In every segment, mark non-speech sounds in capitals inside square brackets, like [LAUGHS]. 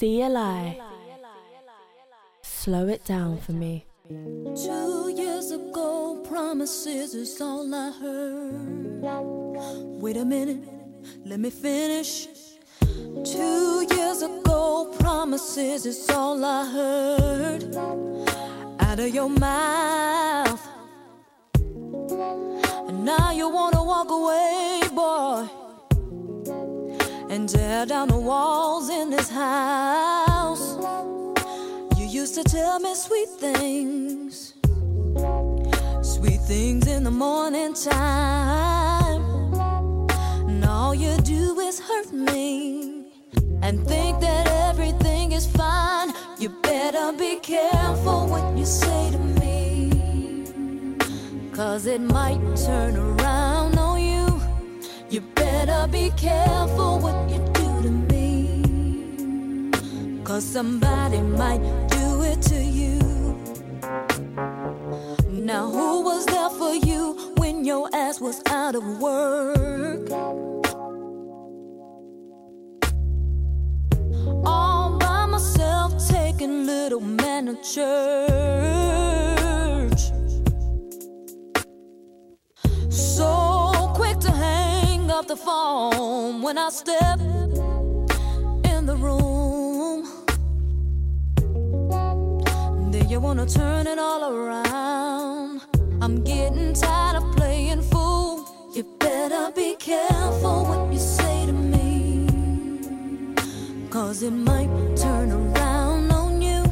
CLI. Slow it down for me. Two years ago, promises is all I heard. Wait a minute, let me finish. Two years ago, promises is all I heard out of your mouth. And now you wanna walk away, and tear down the walls in this house. You used to tell me sweet things, sweet things in the morning time. And all you do is hurt me and think that everything is fine. You better be careful what you say to me. Cause it might turn around better be careful what you do to me. Cause somebody might do it to you. Now, who was there for you when your ass was out of work? All by myself, taking little man to church. Up the phone when I step in the room. Then you wanna turn it all around. I'm getting tired of playing fool. You better be careful what you say to me. Cause it might turn around on you.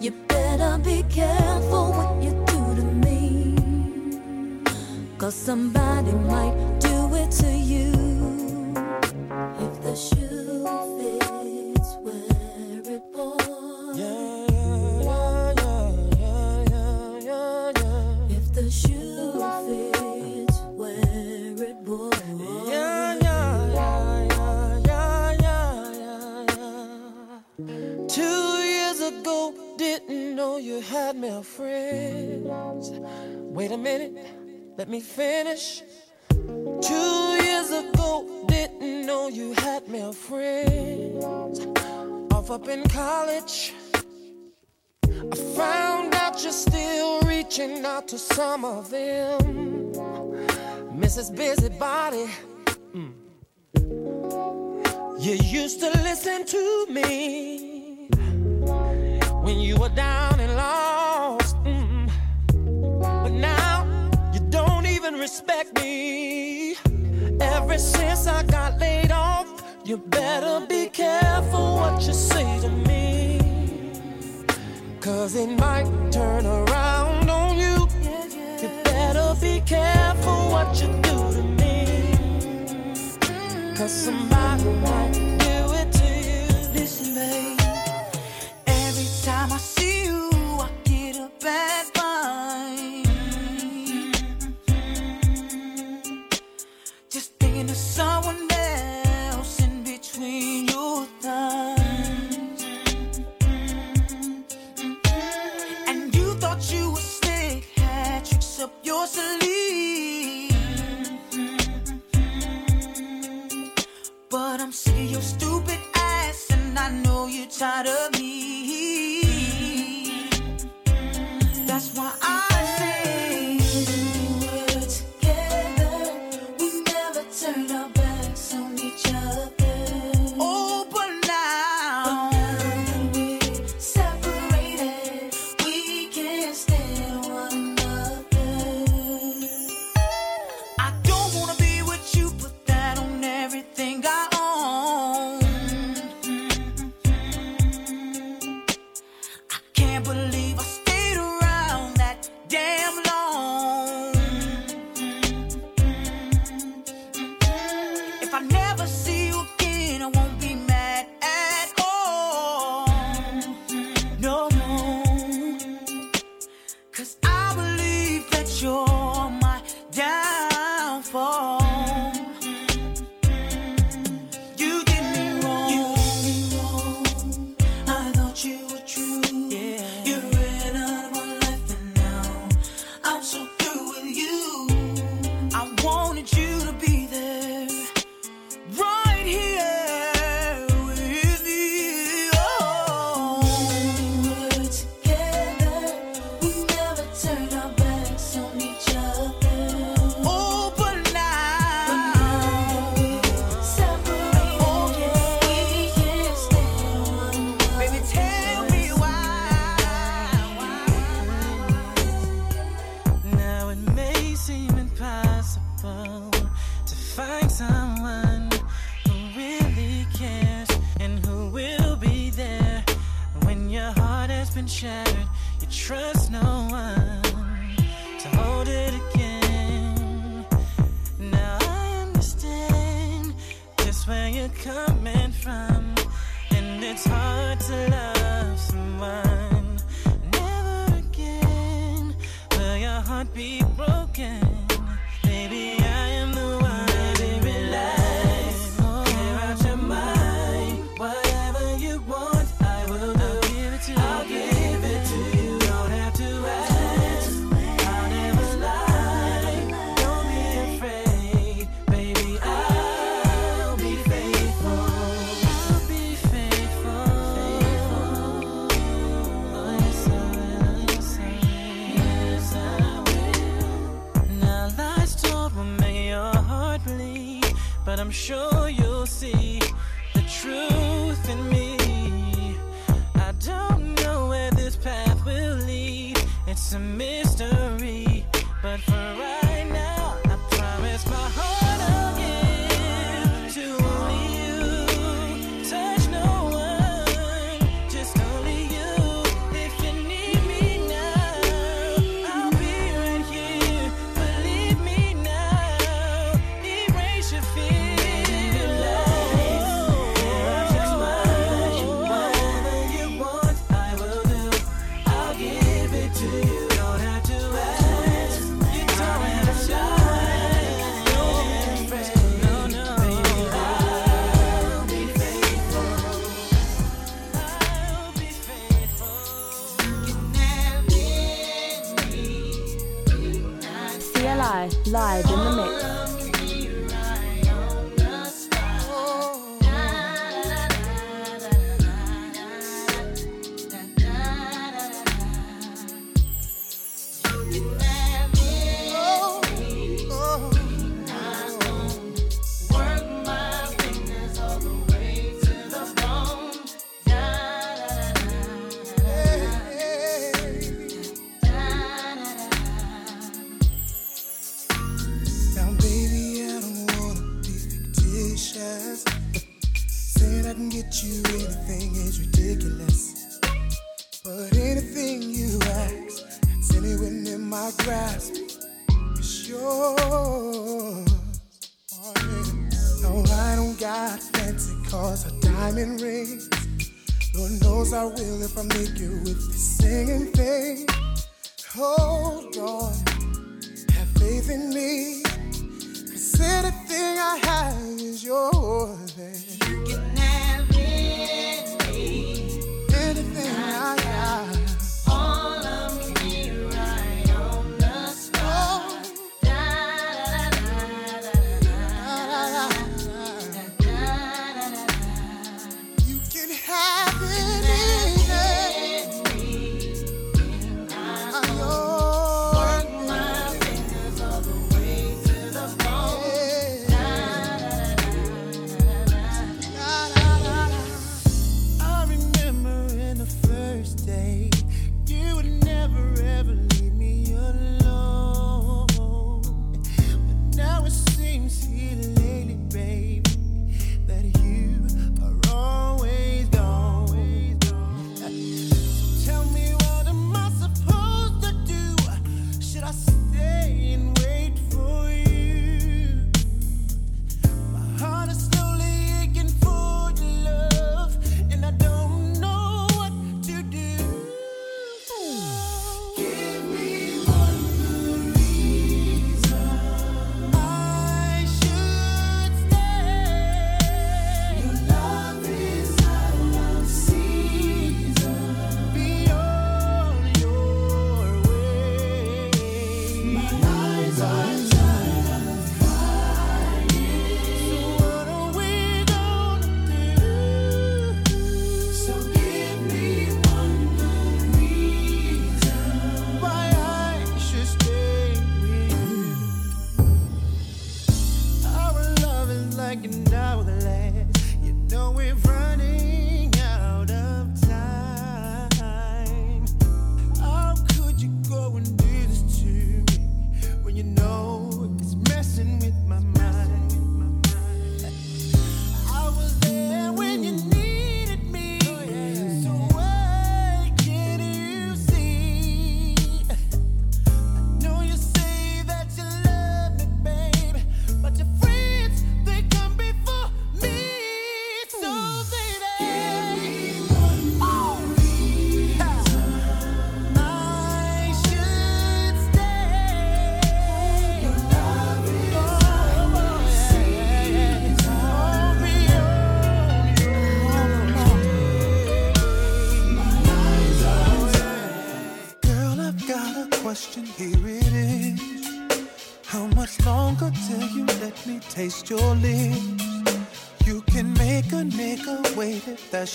You better be careful what you do to me. Cause somebody might Wait a minute, let me finish. Two years ago, didn't know you had male friends. Off up in college, I found out you're still reaching out to some of them. Mrs. Busybody. mm. You used to listen to me when you were down and lost. mm. But now you don't even respect me. Ever since I got laid off, you better be careful what you say to me. Cause it might turn around on you. You better be careful what you do to me. Cause somebody might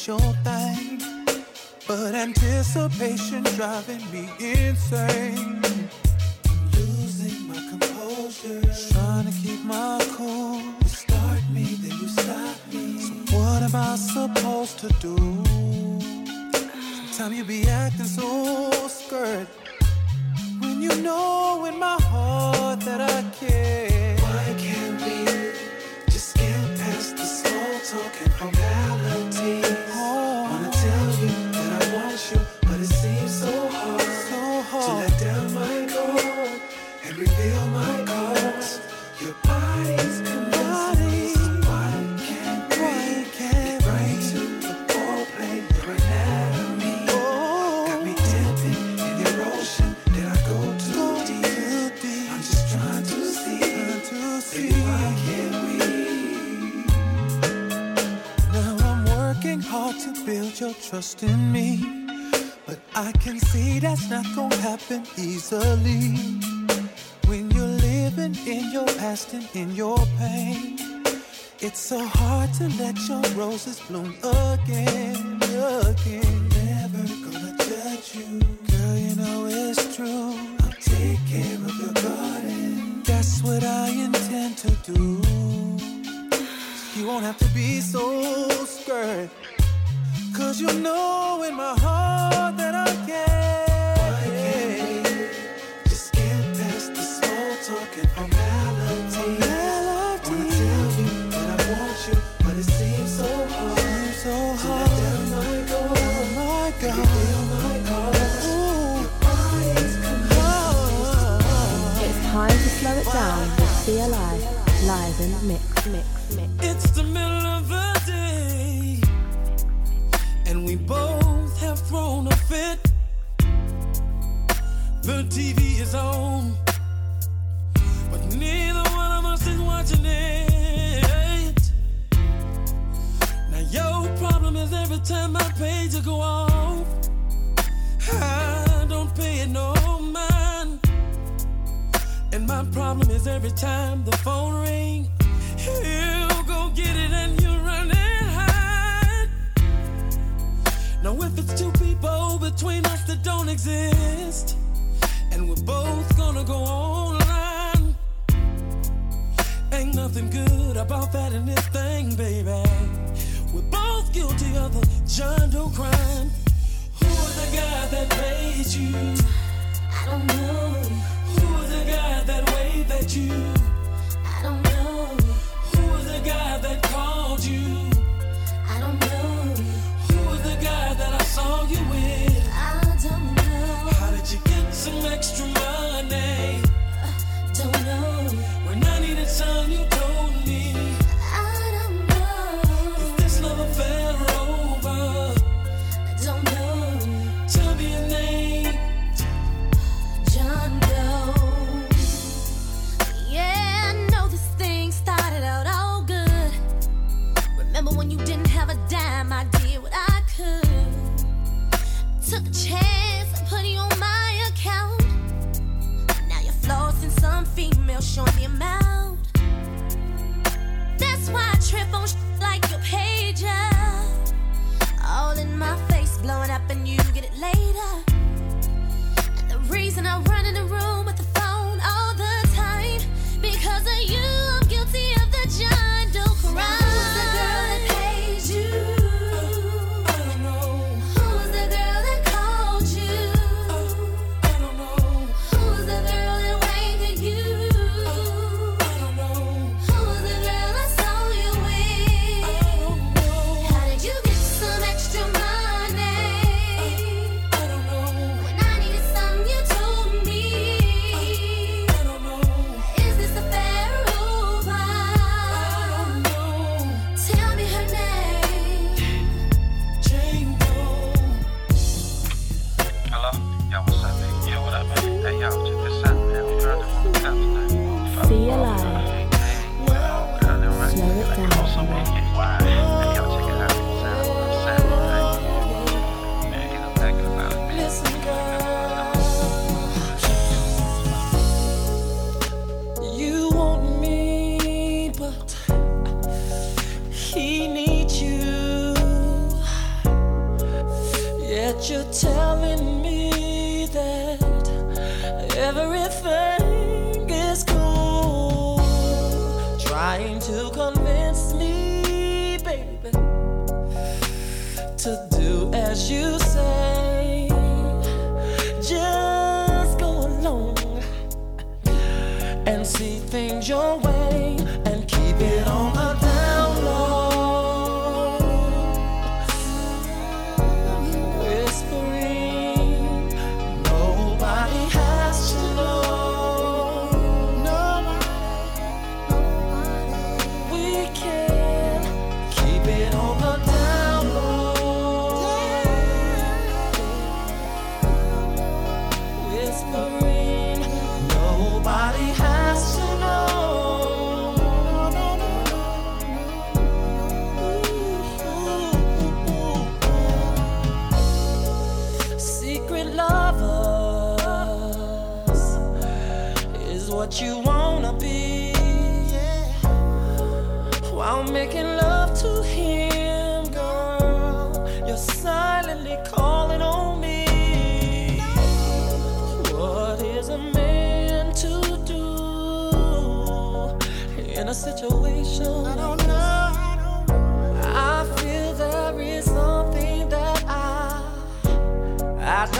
your thing. But anticipation driving me insane. Easily. When you're living in your past and in your pain, it's so hard to let your roses bloom again, again. Never gonna judge you, girl, you know it's true. I'll take care of your garden. That's what I intend to do. You won't have to be so scared. Cause you know in my heart that I care. Small talk and formalities. Wanna tell you that I want you, but it seems so hard So to let my. Oh my God. My cards. Ooh. Body's Oh. It's time to slow it down with CLI, live in the mix, mix, mix. It's the middle of the day, and we both have thrown a fit. The TV is on, Now, your problem is every time go off, I don't pay it no mind. And my problem is every time the phone you go get it and you run and hide. Now if it's two people between us that don't exist, and we're both gonna go online, nothing good about that in this thing, baby. We're both guilty of the John Doe crime. Who was the guy that paid you? I don't know. Who was the guy that waved at you? I don't know. Who was the guy that called you? I don't know. Who was the guy that I saw you with? I don't know. How did you get some extra money? When I needed some, you told me. Some female showing the amount. That's why I trip on sh- like your pager.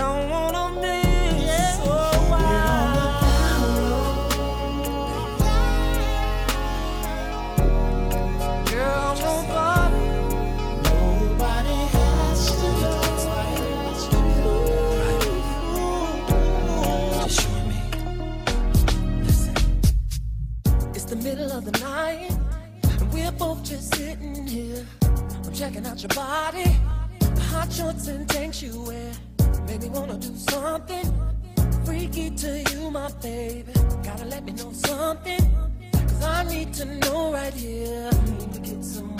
So oh, nobody, nobody has to know. Just you and me. Listen, it's the middle of the night, and we're both just sitting here. I'm checking out your body, hot shorts and tanks you wear. Baby, wanna do something freaky to you, my baby. Gotta let me know something. Cause I need to know right here. I need to get some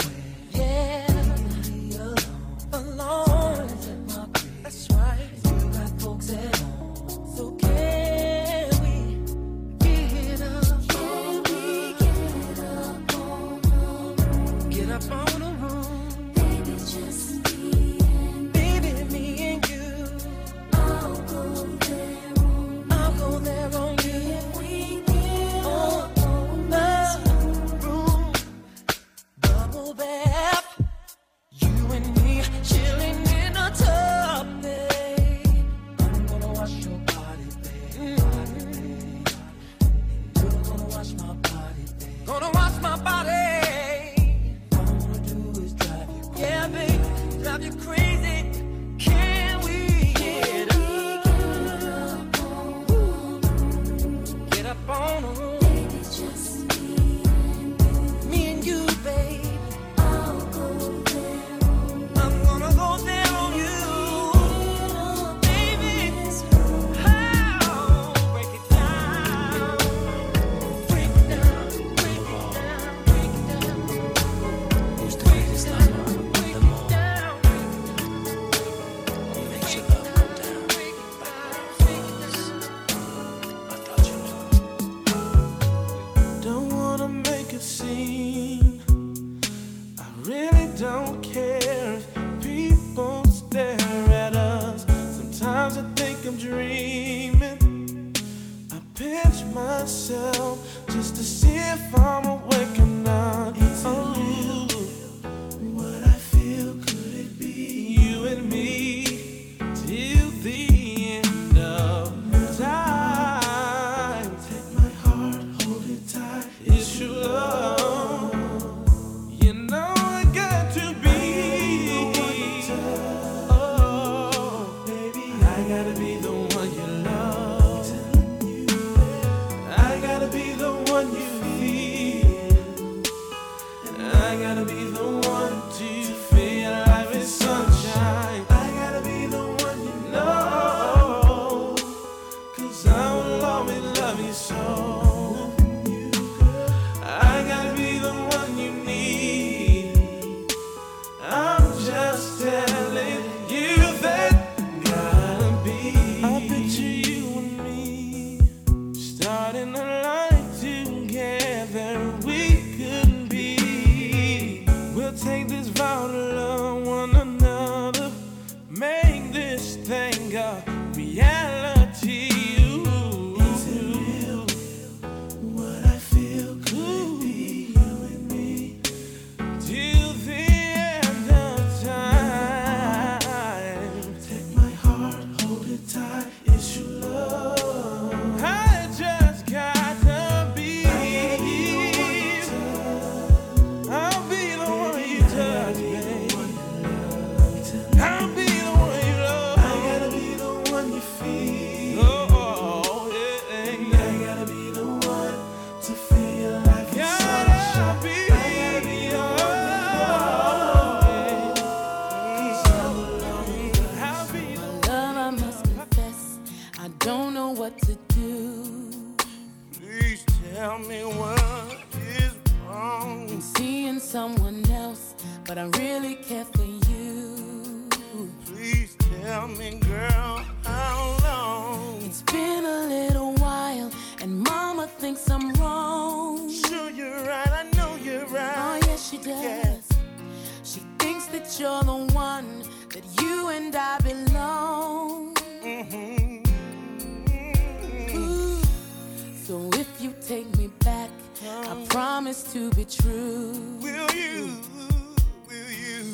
to see. One that you and I belong. Ooh. So if you take me back, I promise to be true. Will you? Will you?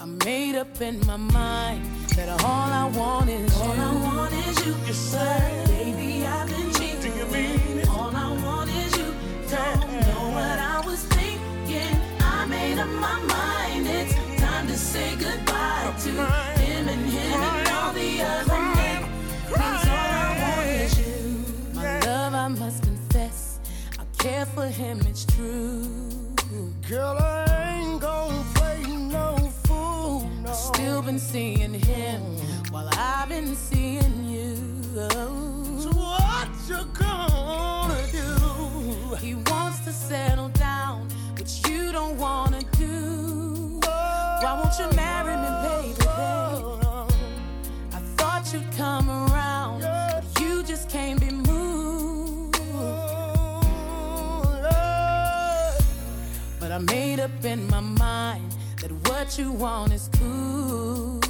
I made up in my mind that all I want is All you. I want is you, Yes, sir. Made up my mind. It's time to say goodbye to him and him and all the other men. 'Cause all I want is you. My love, I must confess, I care for him, it's true. Girl, I ain't gonna play no fool. No. Still been seeing him while I've been seeing you. So what you gonna do? He wants to settle down, but you don't wanna do. Why won't you marry me, baby? I thought you'd come around, but you just can't be moved. But I made up in my mind that what you want is cool.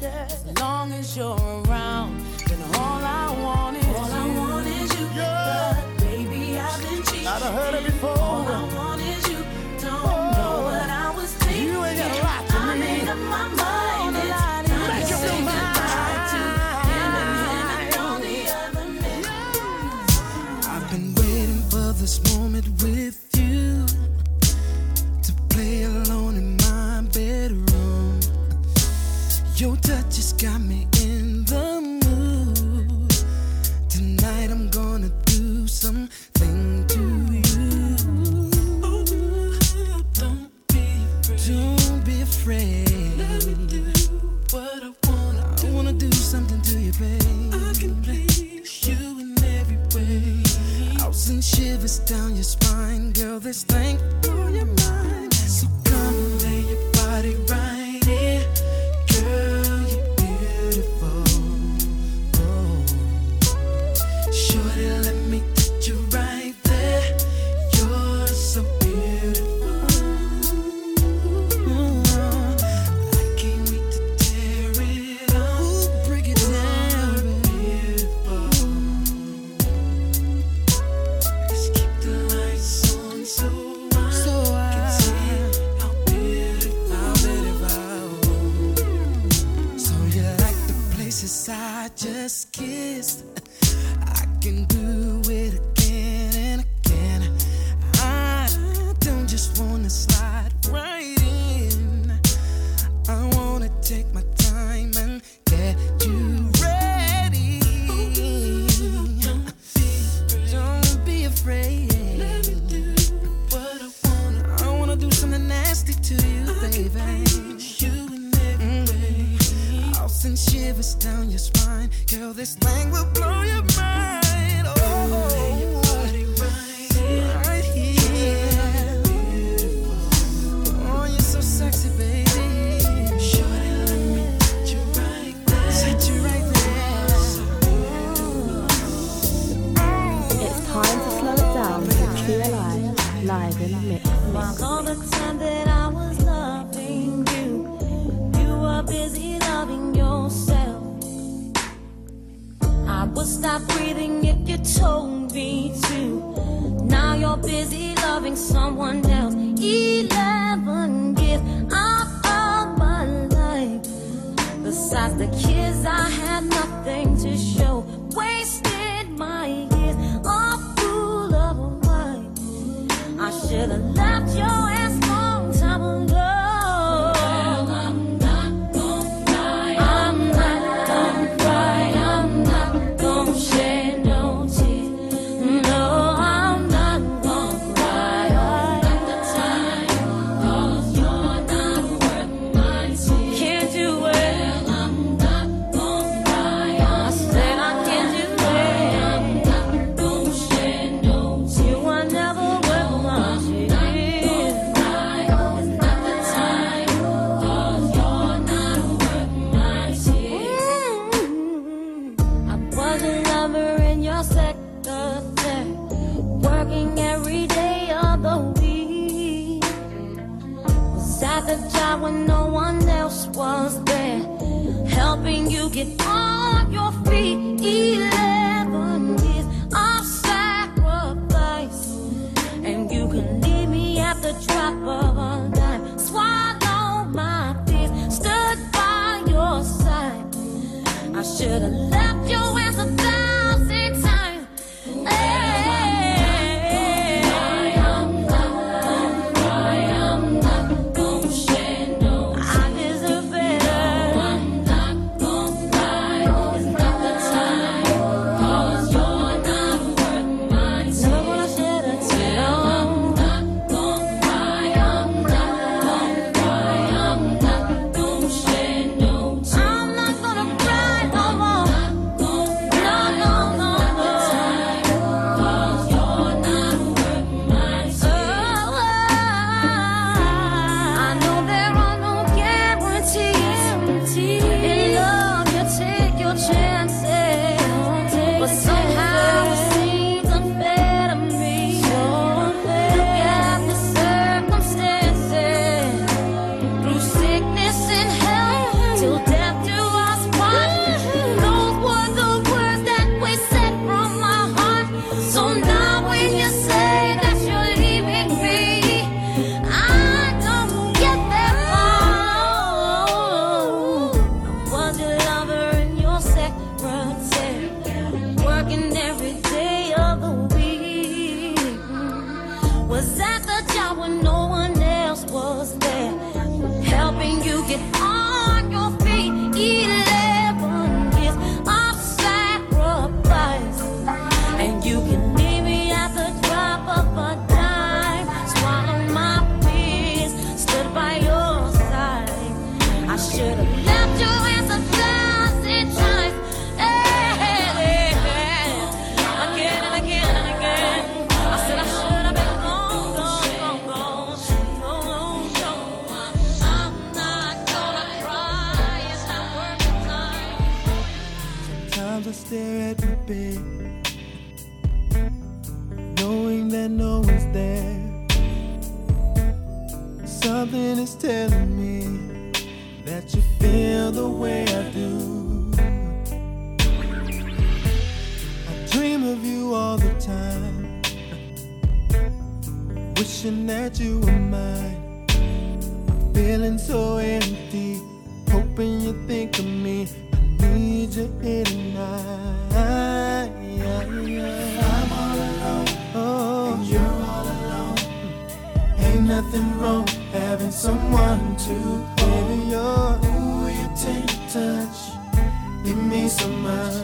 As long as you're around, then all I want is All I you. want is you. Baby, I've been cheating. I done heard it before. All I want you. Don't know oh. what I was thinking. You ain't gotta lie to I me. made up my mind. It's time to say goodbye to him and him and all the other men. I've been waiting for this moment with you to play alone in my bedroom. Your touch has got me down your spine, girl. This thing job when no one else was there, helping you get on your feet. Something is telling me that you feel the way I do. I dream of you all the time, wishing that you were mine. Feeling so empty, hoping you think of me. I need you here tonight. I'm all alone, oh, and you're all alone. Ain't nothing wrong having someone to hold. Baby, you're ooh, your tender touch. It means so much.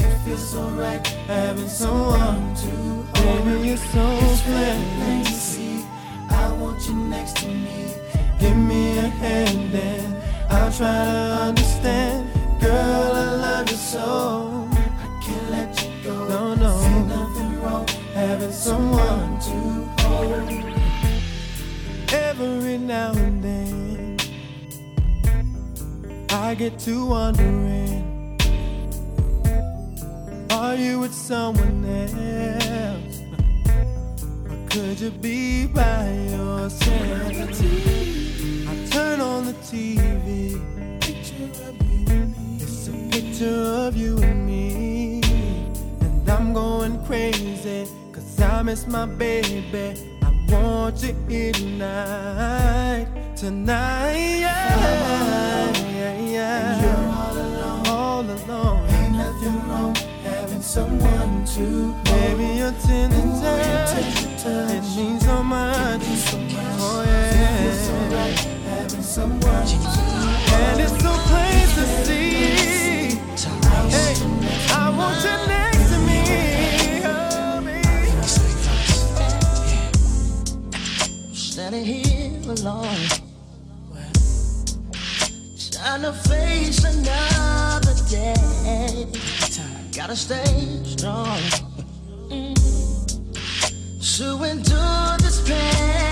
It feels so right having someone to hold. Baby, you're so plain to see. I want you next to me. Give me a hand and I'll try to understand. Girl, I love you so. I can't let you go. No, no. Ain't nothing wrong having someone to hold. Every now and then, I get to wondering Are you with someone else? Or could you be by yourself? I turn on the TV. It's a picture of you and me. And I'm going crazy. Cause I miss my baby. Want you here tonight. Tonight, yeah. yeah, yeah. You're all alone. All alone. Ain't nothing wrong having someone to hold. Baby, your tender touch. It means so much. Oh, yeah. Having someone and it's so plain to see. Hey, I want you next Standing here alone, trying to face another day. Gotta stay strong. Mm. To endure this pain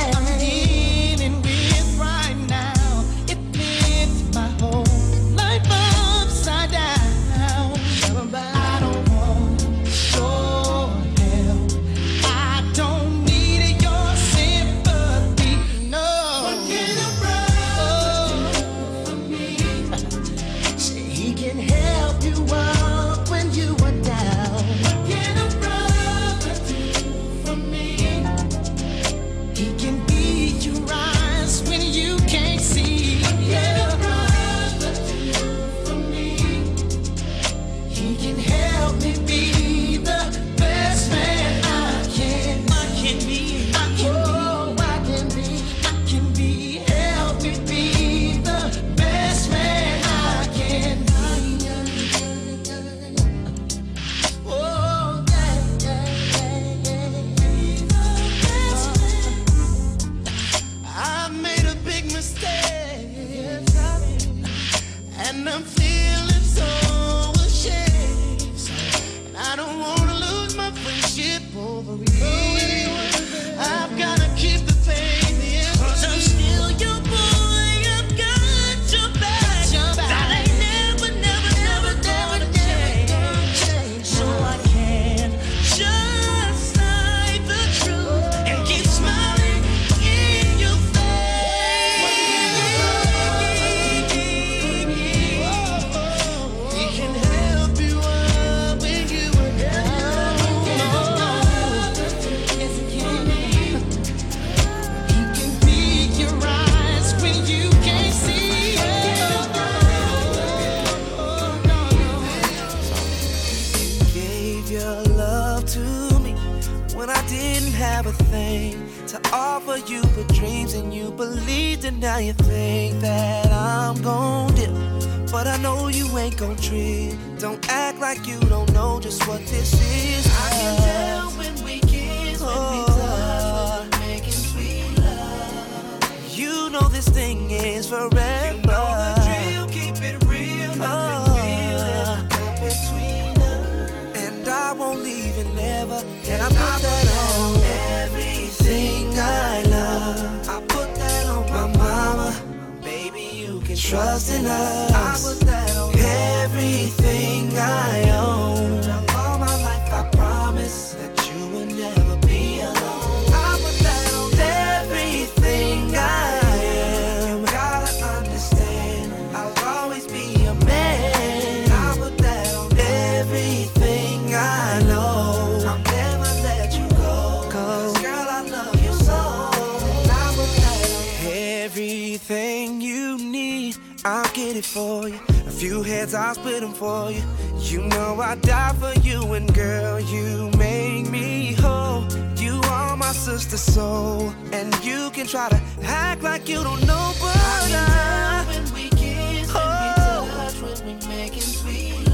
it for you. A few heads I'll split them for you. You know I die for you, and girl, you make me whole. You are my sister soul, and you can try to act like you don't know, but I. When we kiss, oh. we touch, when we sweet.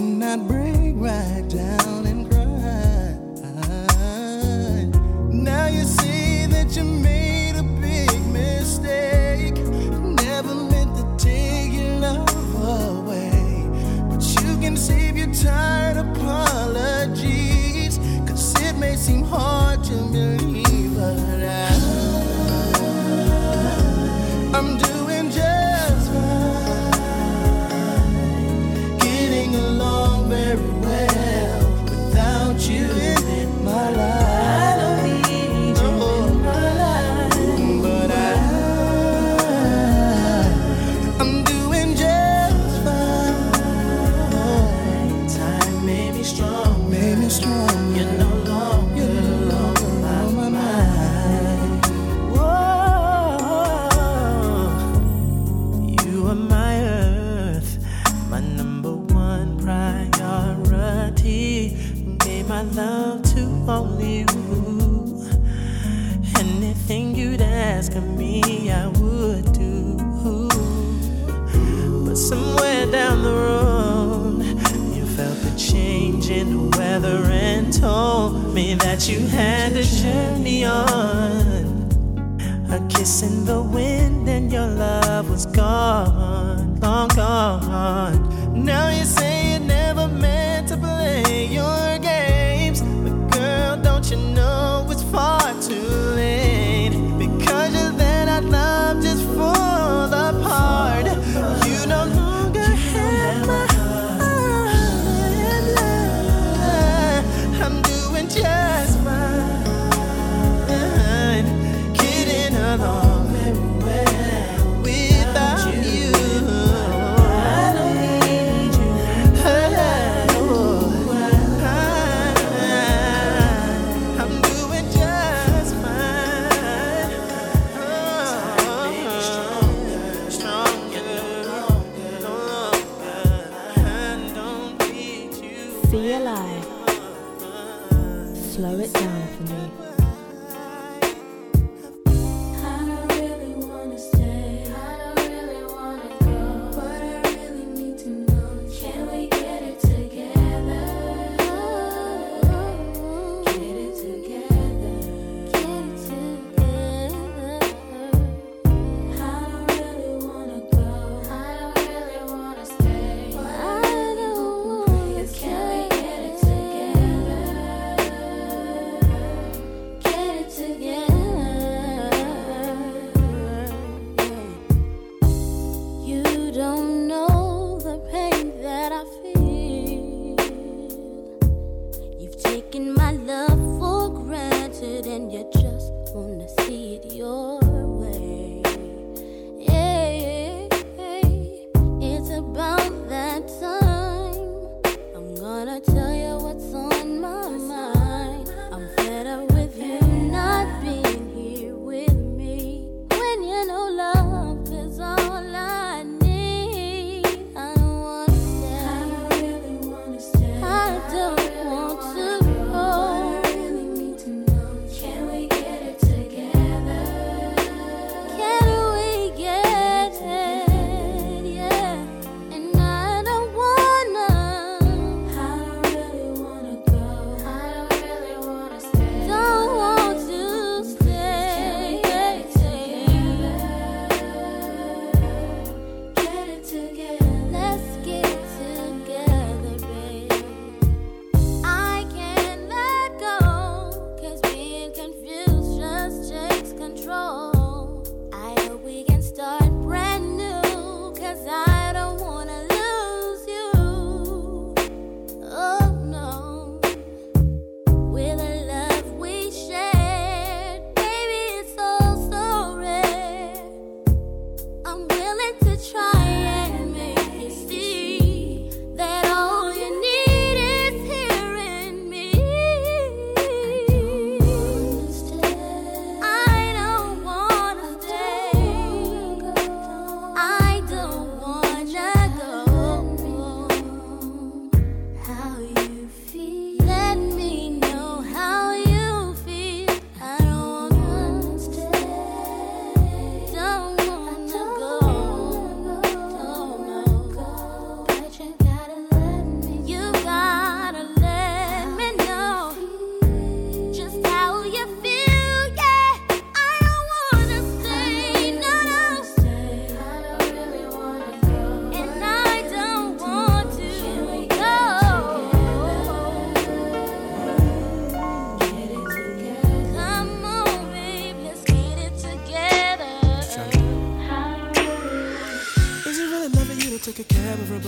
cannot break right down.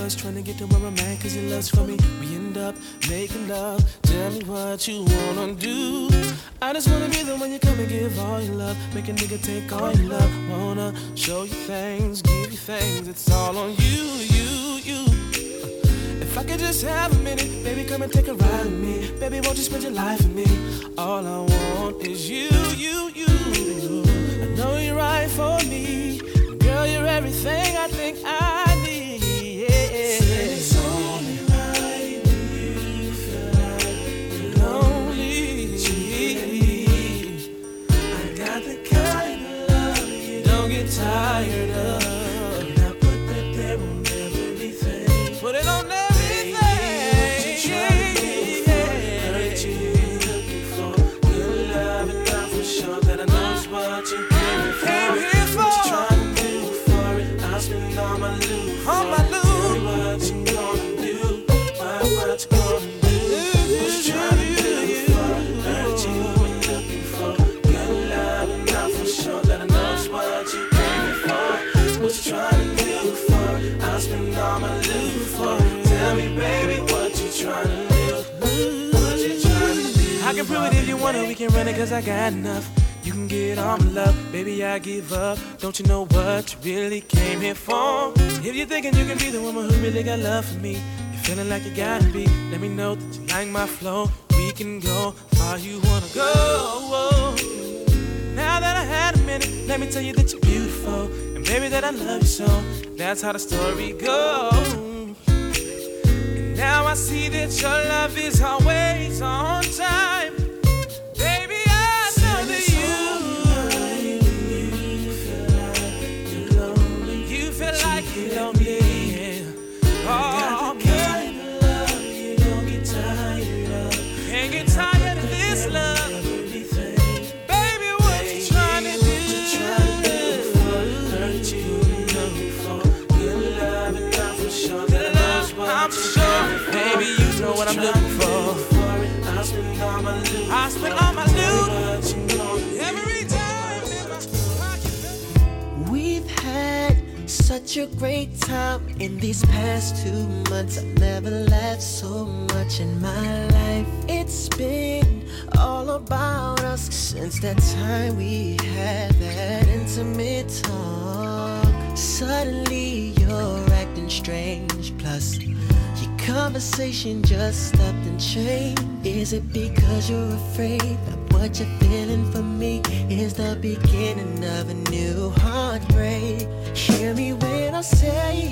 was trying to get to where I'm at cause he loves for me. We end up making love. Tell me what you wanna do. I just wanna be the one you come and give all your love. Make a nigga take all your love. Wanna show you things, give you things. It's all on you, you, you. If I could just have a minute, baby, come and take a ride with me. Baby, won't you spend your life with me? All I want is you, you, you. I know you're right for me. Girl, you're everything I think I running cause I got enough. You can get all my love, baby. I give up. Don't you know what you really came here for? If you're thinking you can be the woman who really got love for me, you're feeling like you gotta be. Let me know that you like my flow. We can go far you wanna go. Now that I had a minute, let me tell you that you're beautiful, and baby that I love you so. That's how the story goes. And now I see that your love is always on time. Such a great time in these past two months. I've never laughed so much in my life. It's been all about us since that time we had that intimate talk. Suddenly you're acting strange, plus your conversation just stopped and changed. Is it because you're afraid that what you're feeling for me is the beginning of a new heartbreak? Hear me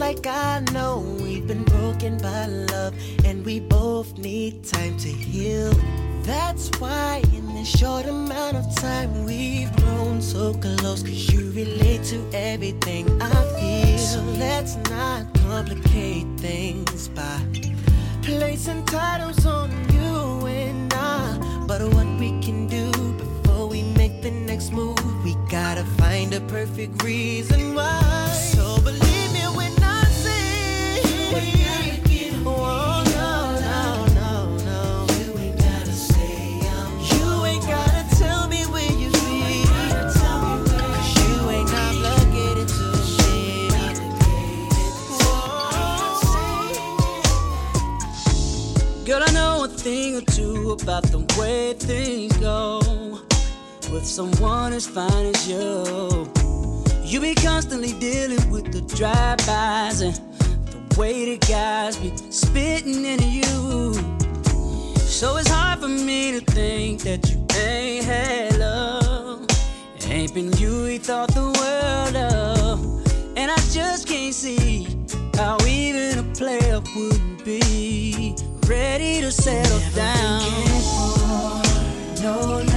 like I know, we've been broken by love, and we both need time to heal. That's why in this short amount of time we've grown so close. Cause you relate to everything I feel. So let's not complicate things by placing titles on you and I. But what we can do before we make the next move, we gotta find a perfect reason why. About the way things go with someone as fine as you. You be constantly dealing with the drive-bys and the way the guys be spitting into you. So it's hard for me to think that you ain't had love. Ain't been you he thought the world of. And I just can't see how even a player wouldn't be ready to settle down. No,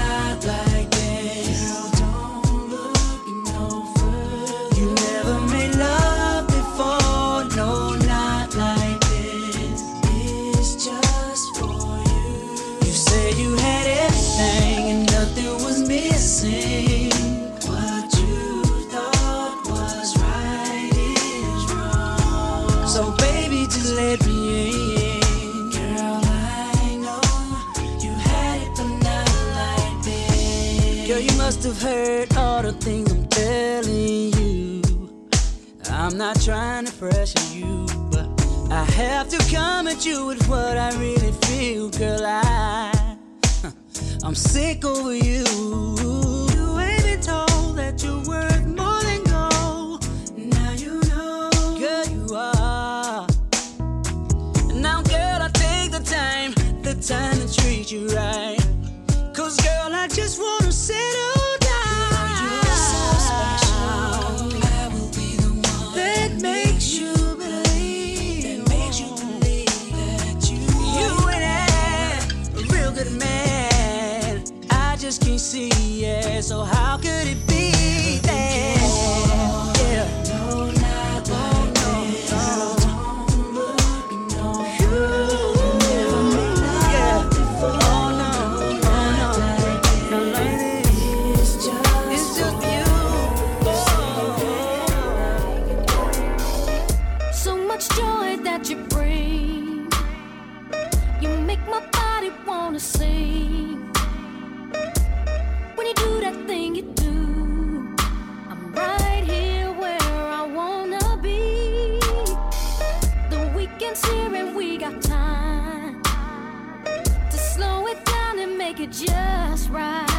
must have heard all the things I'm telling you. I'm not trying to pressure you, but I have to come at you with what I really feel, girl. I, [LAUGHS] I'm sick over you. You ain't been told that you're worth more than gold. Now you know, girl, you are. Now, girl, I take the time, the time to treat you right. Cause, girl, I just wanna settle. Just can't see it. So, how could it be just right.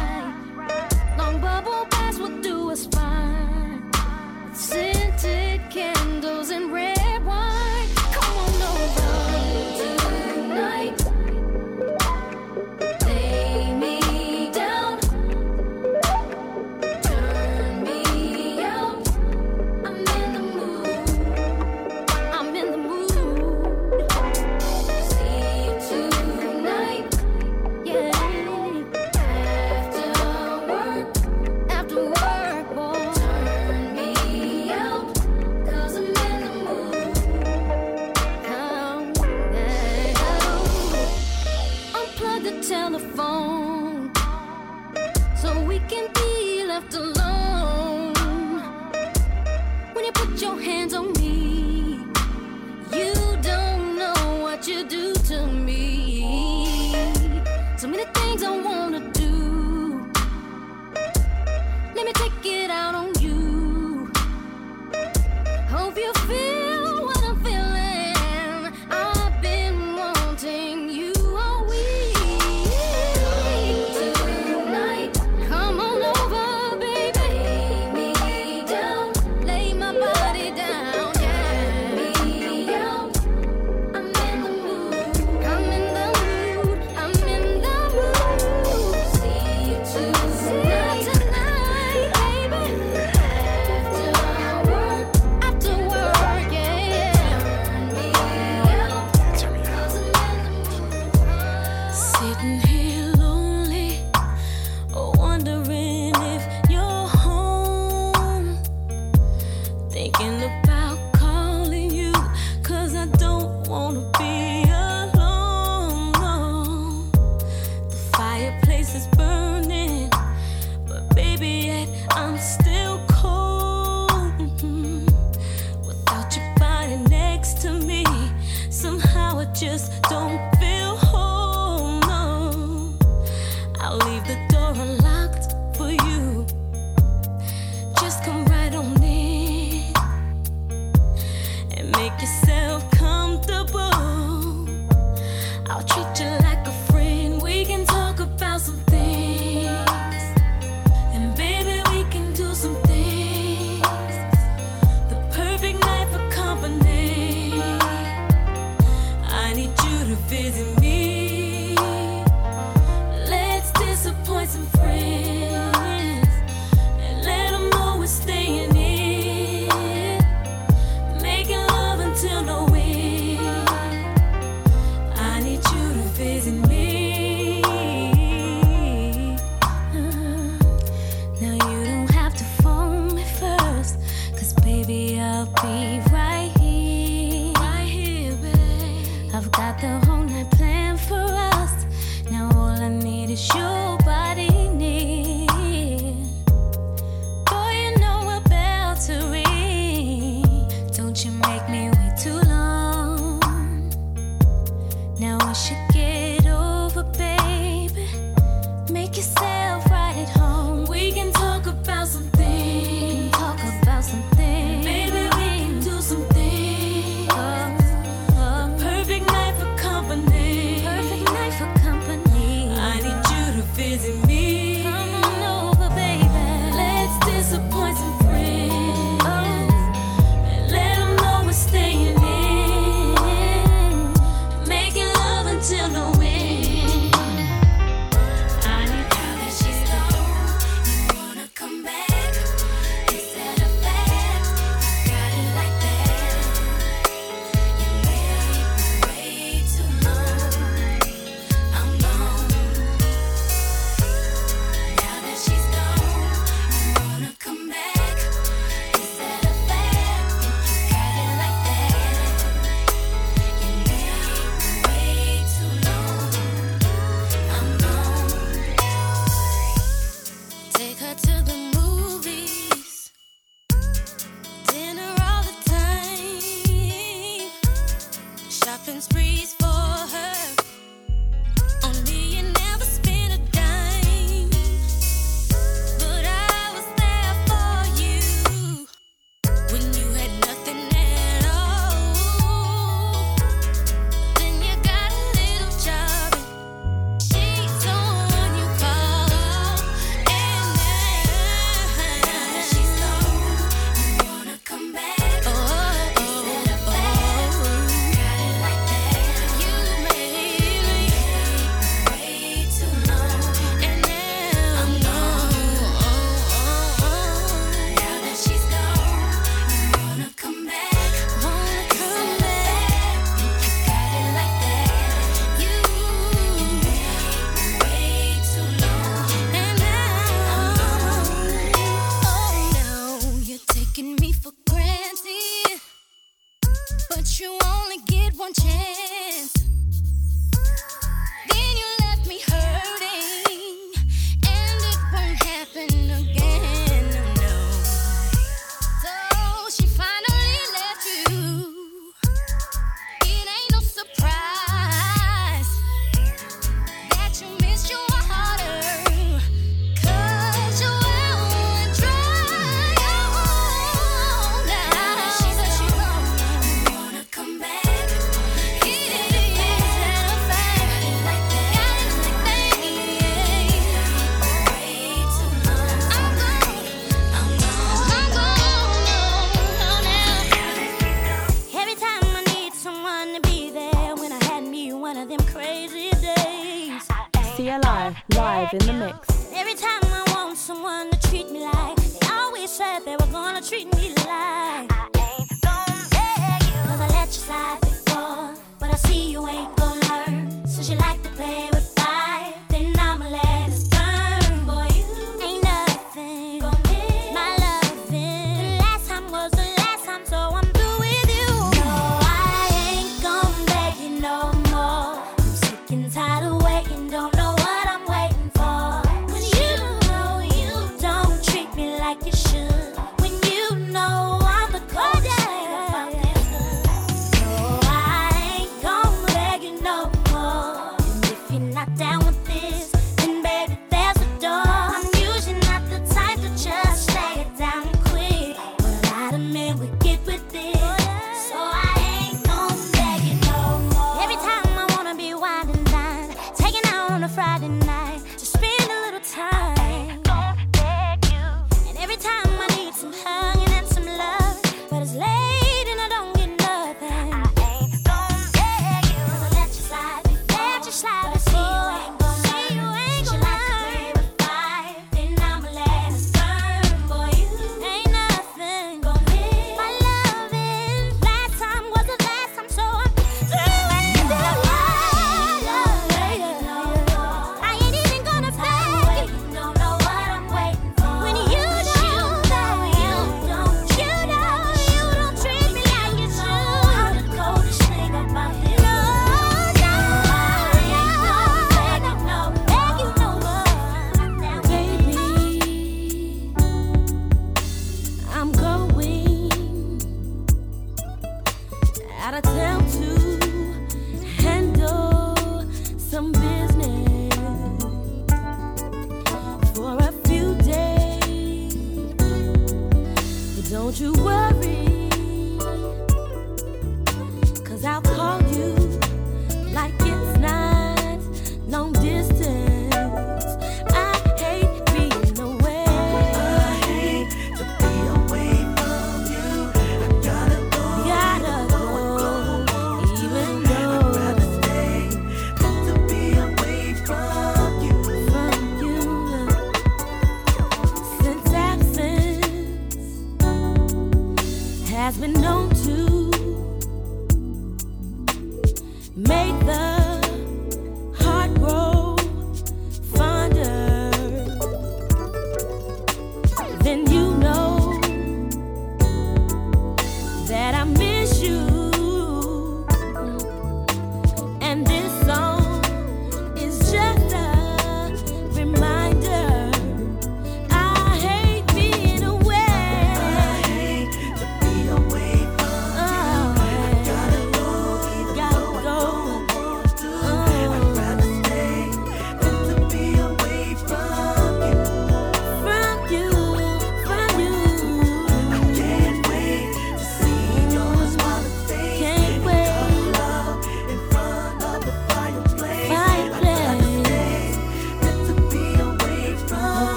Don't you worry.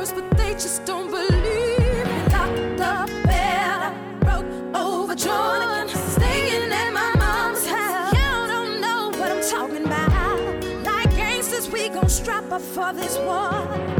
worse, but they just don't believe me. Locked up, bed, I broke, overdrawn. again, staying at my mom's house. Y'all don't know what I'm talking about. Like gangsters, we gon' strap up for this war.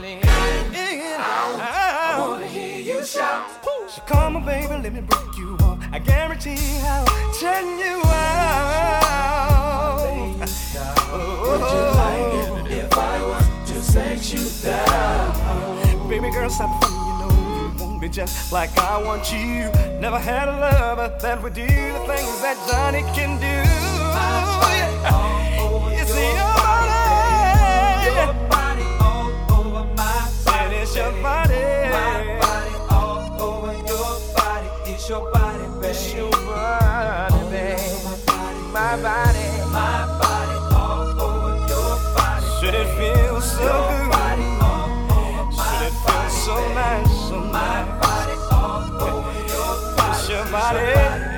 me so. I wanna hear you shout. So come on, baby, let me break you off. I guarantee I'll turn you out. Would you like it if I was to sex you down? Baby girl, stop funny, you know you want me just like I want you. Never had a lover that would do the things that Johnny can do. It's your body. My body all over your body. It's your body, babe. It's your body, babe. My body, my body all over your body. Should it feel so good? Should it feel so nice, My body all over your body. It's your body.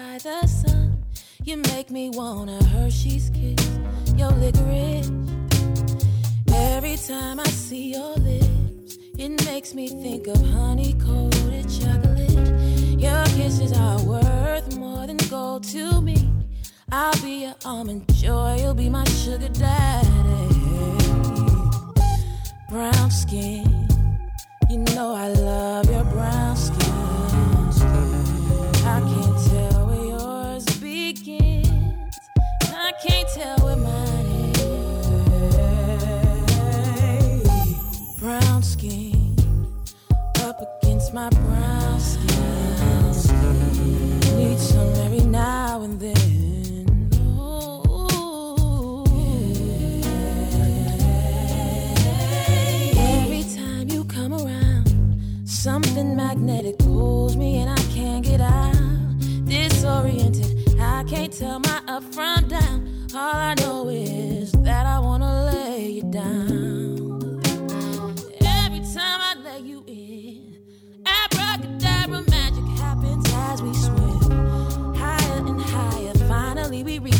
By the sun. You make me want a Hershey's kiss, your licorice. Every time I see your lips, it makes me think of honey coated chocolate. Your kisses are worth more than gold to me. I'll be your almond joy, you'll be my sugar daddy. Brown skin, you know I love your brown skin. Can't tell where mine is. Brown skin, up against my brown skin. Need some every now and then. Every time you come around, something magnetic pulls me and I can't get out. Disoriented, I can't tell my up from down. All I know is that I wanna lay you down. Every time I lay you in, abracadabra magic happens as we swim higher and higher. Finally, we reach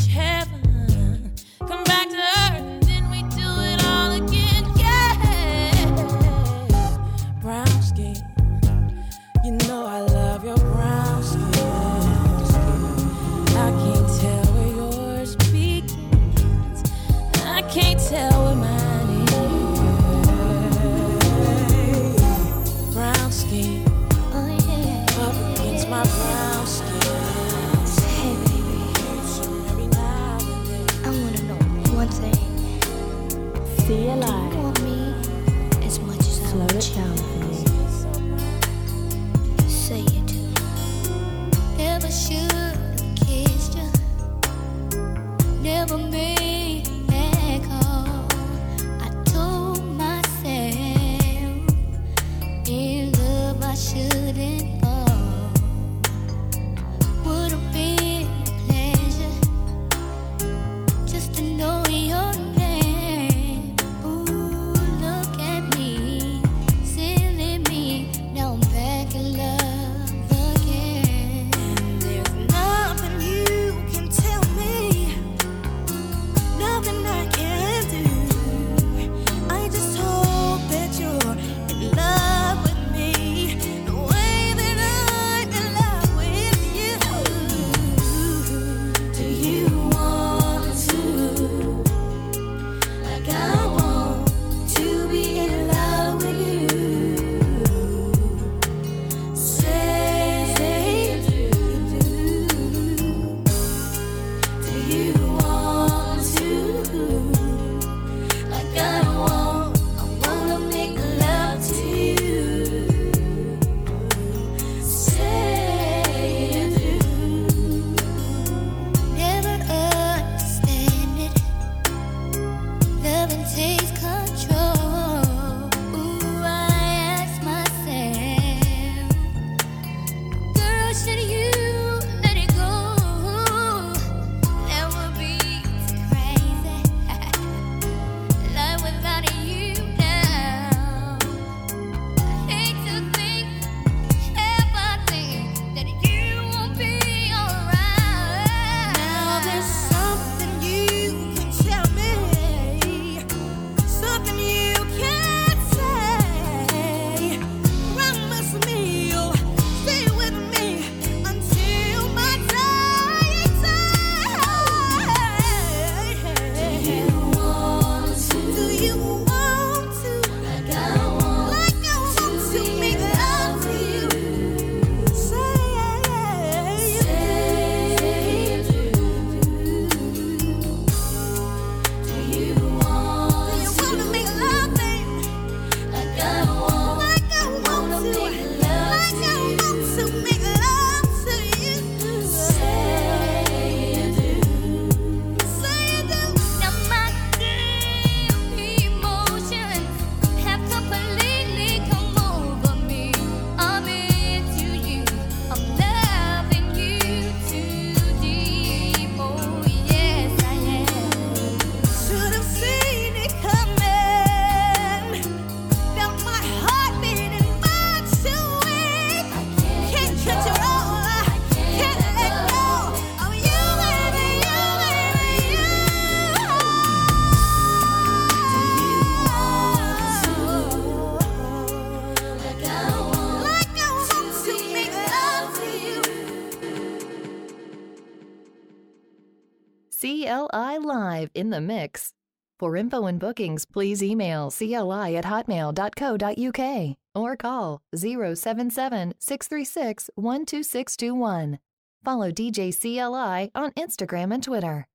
Live in the Mix. For info and bookings, please email CLI at hotmail.co.uk or call 077 636 12621. Follow DJ CLI on Instagram and Twitter.